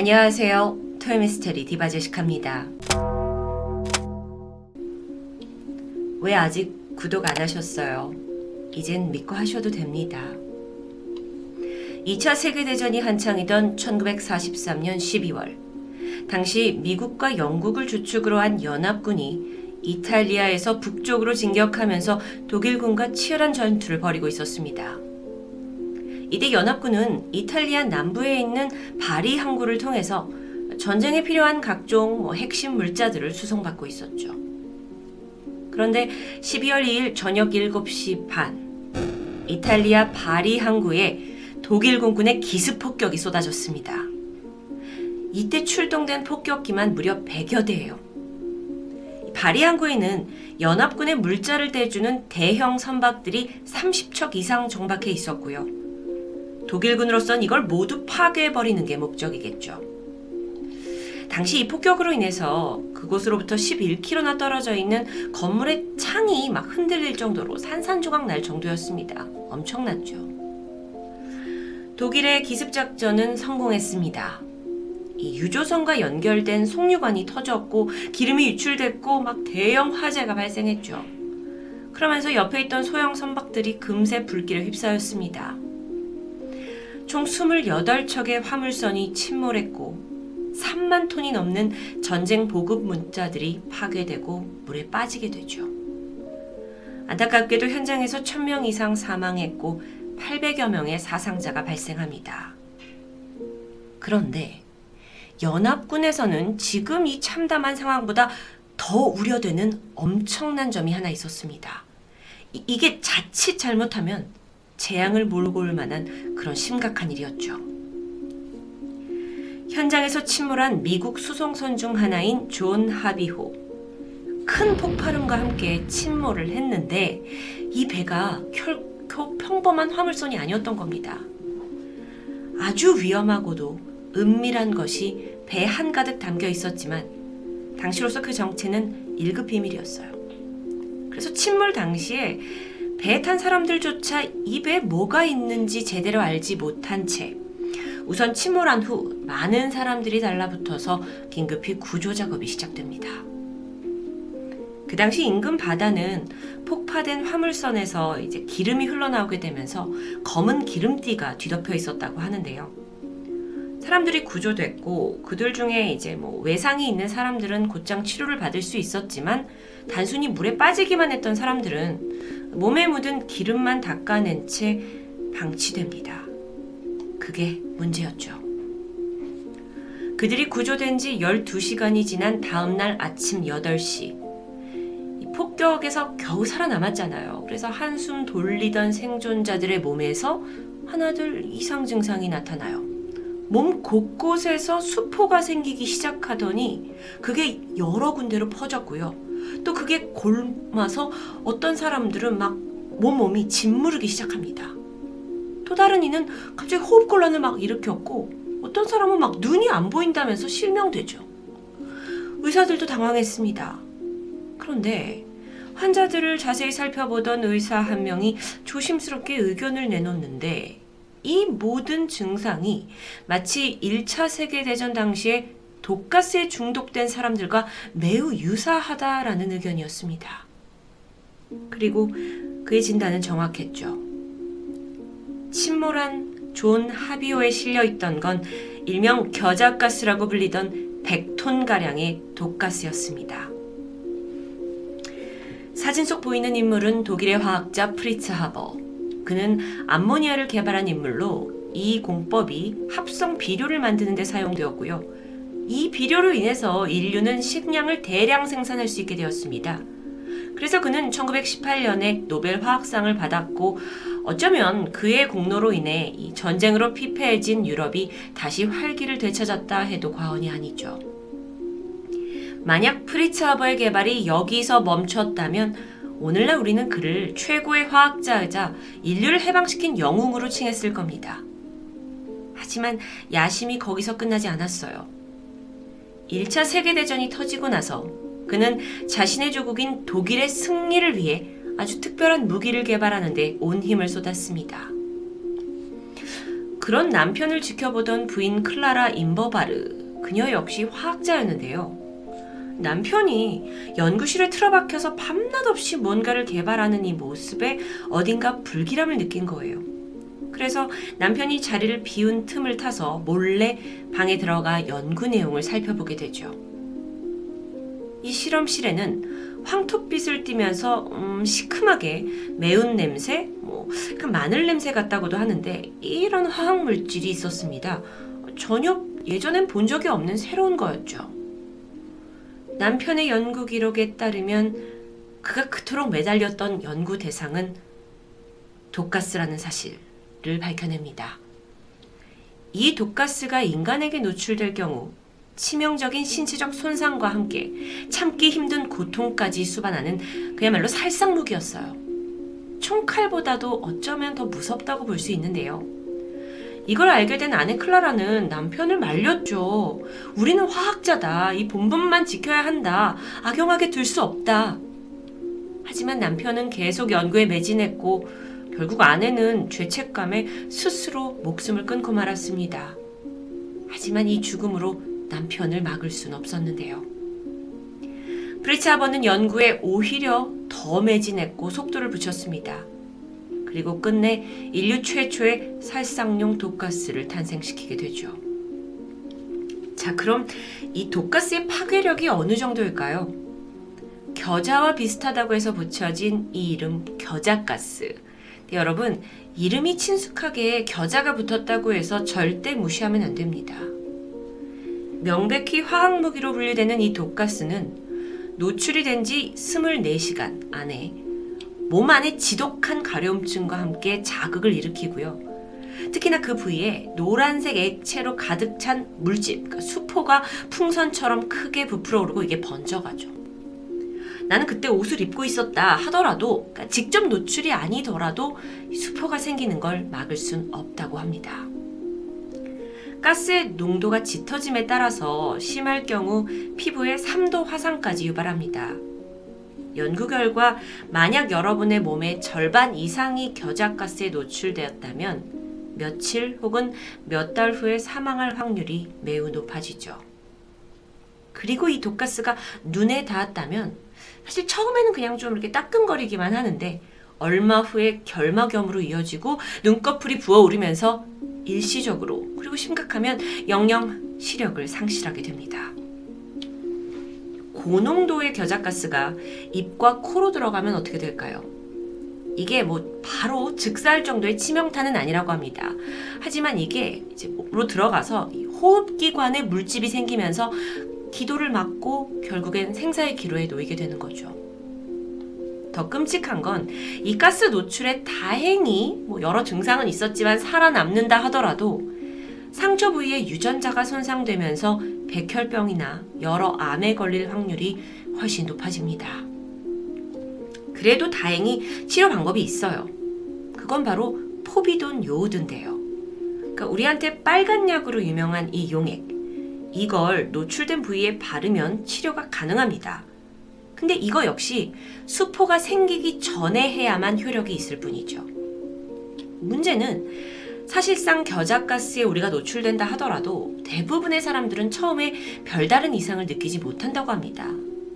안녕하세요. 토요미스테리 디바제식합니다. 왜 아직 구독 안 하셨어요? 이젠 믿고 하셔도 됩니다. 2차 세계대전이 한창이던 1943년 12월, 당시 미국과 영국을 주축으로 한 연합군이 이탈리아에서 북쪽으로 진격하면서 독일군과 치열한 전투를 벌이고 있었습니다. 이때 연합군은 이탈리아 남부에 있는 바리 항구를 통해서 전쟁에 필요한 각종 뭐 핵심 물자들을 수송받고 있었죠. 그런데 12월 2일 저녁 7시 반, 이탈리아 바리 항구에 독일 공군의 기습 폭격이 쏟아졌습니다. 이때 출동된 폭격기만 무려 100여 대예요. 바리 항구에는 연합군의 물자를 떼주는 대형 선박들이 30척 이상 정박해 있었고요. 독일군으로선 이걸 모두 파괴해버리는 게 목적이겠죠. 당시 이 폭격으로 인해서 그곳으로부터 11km나 떨어져 있는 건물의 창이 막 흔들릴 정도로 산산조각 날 정도였습니다. 엄청났죠. 독일의 기습작전은 성공했습니다. 이 유조선과 연결된 송유관이 터졌고 기름이 유출됐고 막 대형 화재가 발생했죠. 그러면서 옆에 있던 소형 선박들이 금세 불길에 휩싸였습니다. 총 28척의 화물선이 침몰했고 3만 톤이 넘는 전쟁 보급 문자들이 파괴되고 물에 빠지게 되죠. 안타깝게도 현장에서 1000명 이상 사망했고 800여 명의 사상자가 발생합니다. 그런데 연합군에서는 지금 이 참담한 상황보다 더 우려되는 엄청난 점이 하나 있었습니다. 이, 이게 자칫 잘못하면 재앙을 몰고 올 만한 그런 심각한 일이었죠. 현장에서 침몰한 미국 수송선 중 하나인 존 하비호. 큰 폭발음과 함께 침몰을 했는데 이 배가 결코 평범한 화물선이 아니었던 겁니다. 아주 위험하고도 은밀한 것이 배 한가득 담겨 있었지만 당시로서 그 정체는 1급 비밀이었어요. 그래서 침몰 당시에 배에 탄 사람들조차 입에 뭐가 있는지 제대로 알지 못한 채 우선 침몰한 후 많은 사람들이 달라붙어서 긴급히 구조 작업이 시작됩니다. 그 당시 인근 바다는 폭파된 화물선에서 이제 기름이 흘러나오게 되면서 검은 기름띠가 뒤덮여 있었다고 하는데요. 사람들이 구조됐고 그들 중에 이제 뭐 외상이 있는 사람들은 곧장 치료를 받을 수 있었지만 단순히 물에 빠지기만 했던 사람들은 몸에 묻은 기름만 닦아낸 채 방치됩니다. 그게 문제였죠. 그들이 구조된 지 12시간이 지난 다음날 아침 8시. 폭격에서 겨우 살아남았잖아요. 그래서 한숨 돌리던 생존자들의 몸에서 하나둘 이상 증상이 나타나요. 몸 곳곳에서 수포가 생기기 시작하더니 그게 여러 군데로 퍼졌고요. 또 그게 골마서 어떤 사람들은 막 몸몸이 짓무르기 시작합니다. 또 다른 이는 갑자기 호흡곤란을 막 일으켰고 어떤 사람은 막 눈이 안 보인다면서 실명되죠. 의사들도 당황했습니다. 그런데 환자들을 자세히 살펴보던 의사 한 명이 조심스럽게 의견을 내놓는데 이 모든 증상이 마치 1차 세계대전 당시에 독가스에 중독된 사람들과 매우 유사하다라는 의견이었습니다. 그리고 그의 진단은 정확했죠. 침몰한 존 하비호에 실려 있던 건 일명 겨자가스라고 불리던 100톤 가량의 독가스였습니다. 사진 속 보이는 인물은 독일의 화학자 프리츠 하버. 그는 암모니아를 개발한 인물로 이 공법이 합성 비료를 만드는 데 사용되었고요. 이 비료로 인해서 인류는 식량을 대량 생산할 수 있게 되었습니다. 그래서 그는 1918년에 노벨 화학상을 받았고 어쩌면 그의 공로로 인해 전쟁으로 피폐해진 유럽이 다시 활기를 되찾았다 해도 과언이 아니죠. 만약 프리츠 하버의 개발이 여기서 멈췄다면 오늘날 우리는 그를 최고의 화학자이자 인류를 해방시킨 영웅으로 칭했을 겁니다. 하지만 야심이 거기서 끝나지 않았어요. 1차 세계대전이 터지고 나서 그는 자신의 조국인 독일의 승리를 위해 아주 특별한 무기를 개발하는데 온 힘을 쏟았습니다. 그런 남편을 지켜보던 부인 클라라 임버바르, 그녀 역시 화학자였는데요. 남편이 연구실에 틀어박혀서 밤낮 없이 뭔가를 개발하는 이 모습에 어딘가 불길함을 느낀 거예요. 그래서 남편이 자리를 비운 틈을 타서 몰래 방에 들어가 연구 내용을 살펴보게 되죠. 이 실험실에는 황토빛을 띠면서 음, 시큼하게 매운 냄새, 뭐 마늘 냄새 같다고도 하는데 이런 화학 물질이 있었습니다. 전혀 예전엔 본 적이 없는 새로운 거였죠. 남편의 연구 기록에 따르면 그가 그토록 매달렸던 연구 대상은 독가스라는 사실 을 밝혀냅니다. 이 독가스가 인간에게 노출될 경우 치명적인 신체적 손상과 함께 참기 힘든 고통까지 수반하는 그야말로 살상무기였어요. 총칼보다도 어쩌면 더 무섭다고 볼 수 있는데요. 이걸 알게 된 아내 클라라는 남편을 말렸죠. 우리는 화학자다. 이 본분만 지켜야 한다. 악용하게 둘 수 없다. 하지만 남편은 계속 연구에 매진했고 결국 아내는 죄책감에 스스로 목숨을 끊고 말았습니다. 하지만 이 죽음으로 남편을 막을 순 없었는데요. 프리츠 하버는 연구에 오히려 더 매진했고 속도를 붙였습니다. 그리고 끝내 인류 최초의 살상용 독가스를 탄생시키게 되죠. 자, 그럼 이 독가스의 파괴력이 어느 정도일까요? 겨자와 비슷하다고 해서 붙여진 이 이름 겨자가스. 네, 여러분, 이름이 친숙하게 겨자가 붙었다고 해서 절대 무시하면 안 됩니다. 명백히 화학무기로 분류되는 이 독가스는 노출이 된 지 24시간 안에 몸 안에 지독한 가려움증과 함께 자극을 일으키고요. 특히나 그 부위에 노란색 액체로 가득 찬 물집, 그러니까 수포가 풍선처럼 크게 부풀어 오르고 이게 번져가죠. 나는 그때 옷을 입고 있었다 하더라도 그러니까 직접 노출이 아니더라도 수포가 생기는 걸 막을 순 없다고 합니다. 가스의 농도가 짙어짐에 따라서 심할 경우 피부에 3도 화상까지 유발합니다. 연구 결과 만약 여러분의 몸의 절반 이상이 겨자가스에 노출되었다면 며칠 혹은 몇 달 후에 사망할 확률이 매우 높아지죠. 그리고 이 독가스가 눈에 닿았다면 사실 처음에는 그냥 좀 이렇게 따끔거리기만 하는데 얼마 후에 결막염으로 이어지고 눈꺼풀이 부어오르면서 일시적으로 그리고 심각하면 영영 시력을 상실하게 됩니다. 고농도의 겨자가스가 입과 코로 들어가면 어떻게 될까요? 이게 뭐 바로 즉사할 정도의 치명타는 아니라고 합니다. 하지만 이게 이제 목으로 들어가서 호흡기관에 물집이 생기면서 기도를 막고 결국엔 생사의 기로에 놓이게 되는 거죠. 더 끔찍한 건 이 가스 노출에 다행히 뭐 여러 증상은 있었지만 살아남는다 하더라도 상처 부위에 유전자가 손상되면서 백혈병이나 여러 암에 걸릴 확률이 훨씬 높아집니다. 그래도 다행히 치료 방법이 있어요. 그건 바로 포비돈 요오드인데요. 그러니까 우리한테 빨간 약으로 유명한 이 용액. 이걸 노출된 부위에 바르면 치료가 가능합니다. 근데 이거 역시 수포가 생기기 전에 해야만 효력이 있을 뿐이죠. 문제는 사실상 겨자가스에 우리가 노출된다 하더라도 대부분의 사람들은 처음에 별다른 이상을 느끼지 못한다고 합니다.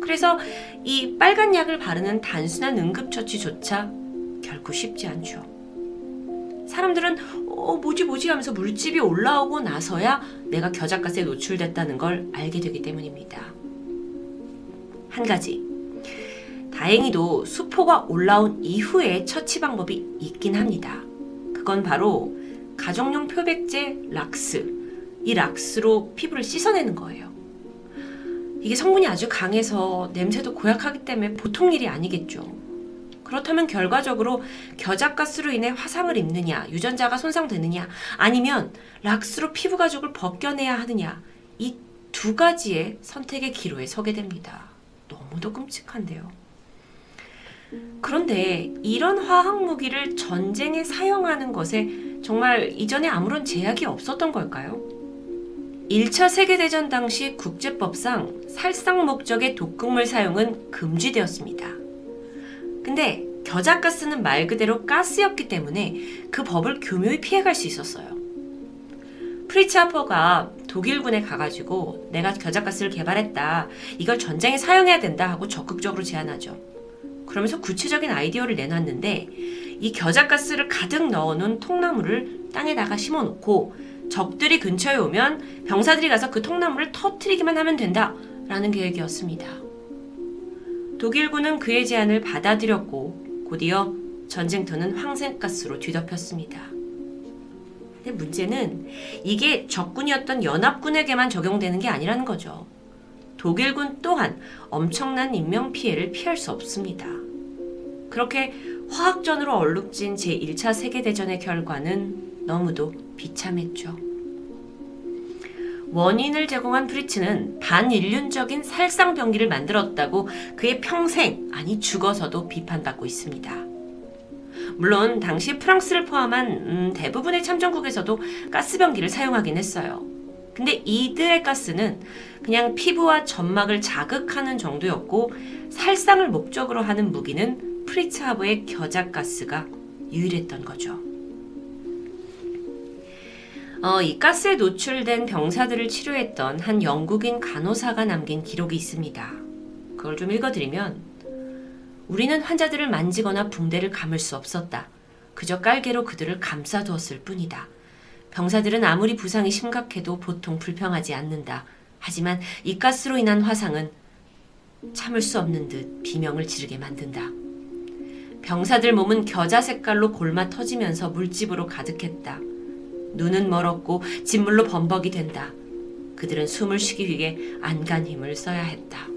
그래서 이 빨간 약을 바르는 단순한 응급처치조차 결코 쉽지 않죠. 사람들은 어, 뭐지 뭐지 하면서 물집이 올라오고 나서야 내가 겨자가스에 노출됐다는 걸 알게 되기 때문입니다. 한 가지. 다행히도 수포가 올라온 이후에 처치 방법이 있긴 합니다. 그건 바로 가정용 표백제 락스. 이 락스로 피부를 씻어내는 거예요. 이게 성분이 아주 강해서 냄새도 고약하기 때문에 보통 일이 아니겠죠. 그렇다면 결과적으로 겨자가스로 인해 화상을 입느냐, 유전자가 손상되느냐, 아니면 락스로 피부 가죽을 벗겨내야 하느냐, 이 두 가지의 선택의 기로에 서게 됩니다. 너무도 끔찍한데요. 그런데 이런 화학 무기를 전쟁에 사용하는 것에 정말 이전에 아무런 제약이 없었던 걸까요? 1차 세계대전 당시 국제법상 살상 목적의 독극물 사용은 금지되었습니다. 근데 겨자가스는 말 그대로 가스였기 때문에 그 법을 교묘히 피해갈 수 있었어요. 프리츠 하버가 독일군에 가가지고 내가 겨자가스를 개발했다. 이걸 전쟁에 사용해야 된다 하고 적극적으로 제안하죠. 그러면서 구체적인 아이디어를 내놨는데 이 겨자가스를 가득 넣어놓은 통나무를 땅에다가 심어놓고 적들이 근처에 오면 병사들이 가서 그 통나무를 터트리기만 하면 된다. 라는 계획이었습니다. 독일군은 그의 제안을 받아들였고 곧이어 전쟁터는 황생가스로 뒤덮였습니다. 근데 문제는 이게 적군이었던 연합군에게만 적용되는 게 아니라는 거죠. 독일군 또한 엄청난 인명 피해를 피할 수 없습니다. 그렇게 화학전으로 얼룩진 제1차 세계대전의 결과는 너무도 비참했죠. 원인을 제공한 프리츠는 반인륜적인 살상병기를 만들었다고 그의 평생, 아니 죽어서도 비판받고 있습니다. 물론 당시 프랑스를 포함한 음, 대부분의 참전국에서도 가스병기를 사용하긴 했어요. 근데 이들의 가스는 그냥 피부와 점막을 자극하는 정도였고 살상을 목적으로 하는 무기는 프리츠하브의 겨자가스가 유일했던 거죠. 어, 이 가스에 노출된 병사들을 치료했던 한 영국인 간호사가 남긴 기록이 있습니다. 그걸 좀 읽어드리면 우리는 환자들을 만지거나 붕대를 감을 수 없었다. 그저 깔개로 그들을 감싸두었을 뿐이다. 병사들은 아무리 부상이 심각해도 보통 불평하지 않는다. 하지만 이 가스로 인한 화상은 참을 수 없는 듯 비명을 지르게 만든다. 병사들 몸은 겨자 색깔로 골마 터지면서 물집으로 가득했다. 눈은 멀었고 진물로 범벅이 된다. 그들은 숨을 쉬기 위해 안간 힘을 써야 했다.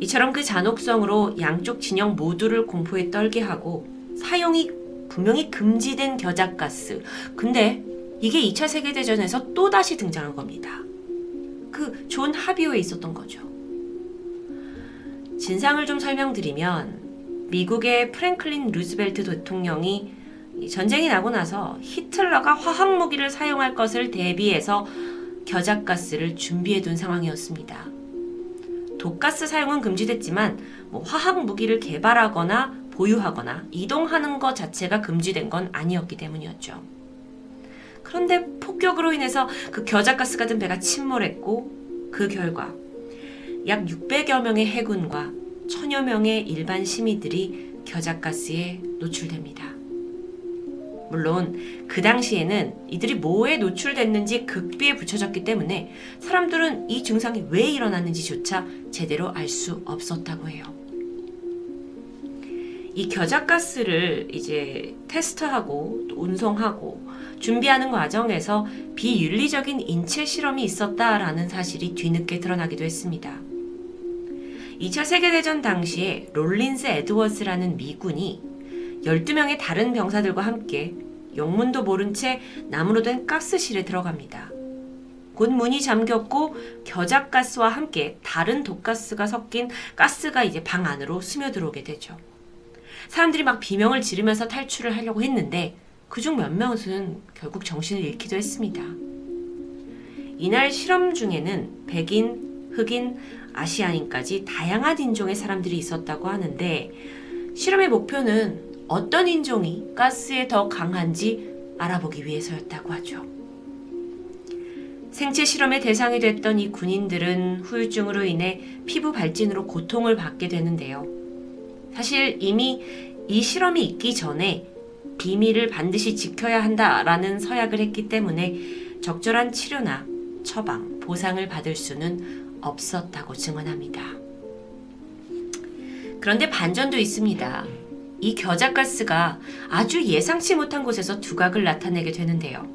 이처럼 그 잔혹성으로 양쪽 진영 모두를 공포에 떨게 하고 사용이 분명히 금지된 겨자가스. 근데 이게 2차 세계대전에서 또다시 등장한 겁니다. 그 존 하비호에 있었던 거죠. 진상을 좀 설명드리면 미국의 프랭클린 루즈벨트 대통령이 전쟁이 나고 나서 히틀러가 화학 무기를 사용할 것을 대비해서 겨자가스를 준비해 둔 상황이었습니다. 독가스 사용은 금지됐지만 뭐 화학 무기를 개발하거나 보유하거나 이동하는 것 자체가 금지된 건 아니었기 때문이었죠. 그런데 폭격으로 인해서 그 겨자가스가 든 배가 침몰했고 그 결과 약 600여 명의 해군과 천여 명의 일반 시민들이 겨자가스에 노출됩니다. 물론 그 당시에는 이들이 뭐에 노출됐는지 극비에 붙여졌기 때문에 사람들은 이 증상이 왜 일어났는지조차 제대로 알 수 없었다고 해요. 이 겨자가스를 이제 테스트하고 또 운송하고 준비하는 과정에서 비윤리적인 인체 실험이 있었다라는 사실이 뒤늦게 드러나기도 했습니다. 2차 세계대전 당시에 롤린스 에드워스라는 미군이 12명의 다른 병사들과 함께 영문도 모른 채 나무로 된 가스실에 들어갑니다. 곧 문이 잠겼고 겨자가스와 함께 다른 독가스가 섞인 가스가 이제 방 안으로 스며들어오게 되죠. 사람들이 막 비명을 지르면서 탈출을 하려고 했는데 그중 몇몇은 결국 정신을 잃기도 했습니다. 이날 실험 중에는 백인, 흑인, 아시아인까지 다양한 인종의 사람들이 있었다고 하는데 실험의 목표는 어떤 인종이 가스에 더 강한지 알아보기 위해서였다고 하죠. 생체 실험의 대상이 됐던 이 군인들은 후유증으로 인해 피부 발진으로 고통을 받게 되는데요. 사실 이미 이 실험이 있기 전에 비밀을 반드시 지켜야 한다라는 서약을 했기 때문에 적절한 치료나 처방, 보상을 받을 수는 없었다고 증언합니다. 그런데 반전도 있습니다. 이 겨자가스가 아주 예상치 못한 곳에서 두각을 나타내게 되는데요.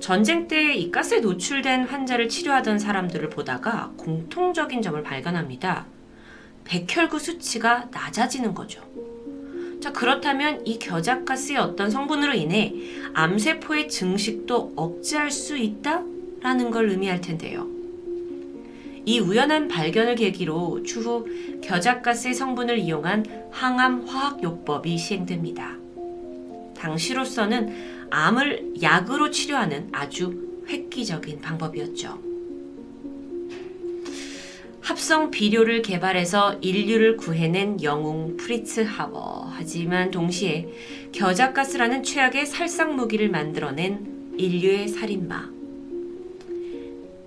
전쟁 때 이 가스에 노출된 환자를 치료하던 사람들을 보다가 공통적인 점을 발견합니다. 백혈구 수치가 낮아지는 거죠. 자, 그렇다면 이 겨자가스의 어떤 성분으로 인해 암세포의 증식도 억제할 수 있다? 라는 걸 의미할 텐데요. 이 우연한 발견을 계기로 추후 겨자가스의 성분을 이용한 항암 화학요법이 시행됩니다. 당시로서는 암을 약으로 치료하는 아주 획기적인 방법이었죠. 합성 비료를 개발해서 인류를 구해낸 영웅 프리츠 하버. 하지만 동시에 겨자가스라는 최악의 살상 무기를 만들어낸 인류의 살인마.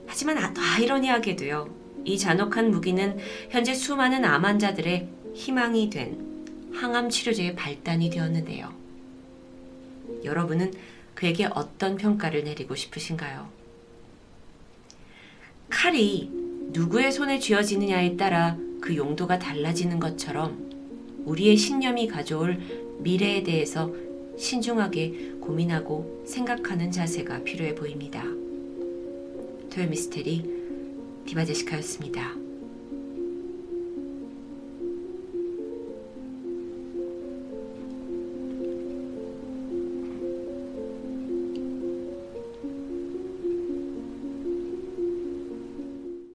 하지만 아- 아이러니하게도요. 이 잔혹한 무기는 현재 수많은 암 환자들의 희망이 된 항암 치료제의 발단이 되었는데요. 여러분은 그에게 어떤 평가를 내리고 싶으신가요? 칼이 누구의 손에 쥐어지느냐에 따라 그 용도가 달라지는 것처럼 우리의 신념이 가져올 미래에 대해서 신중하게 고민하고 생각하는 자세가 필요해 보입니다. 토요 미스테리 디바제시카였습니다.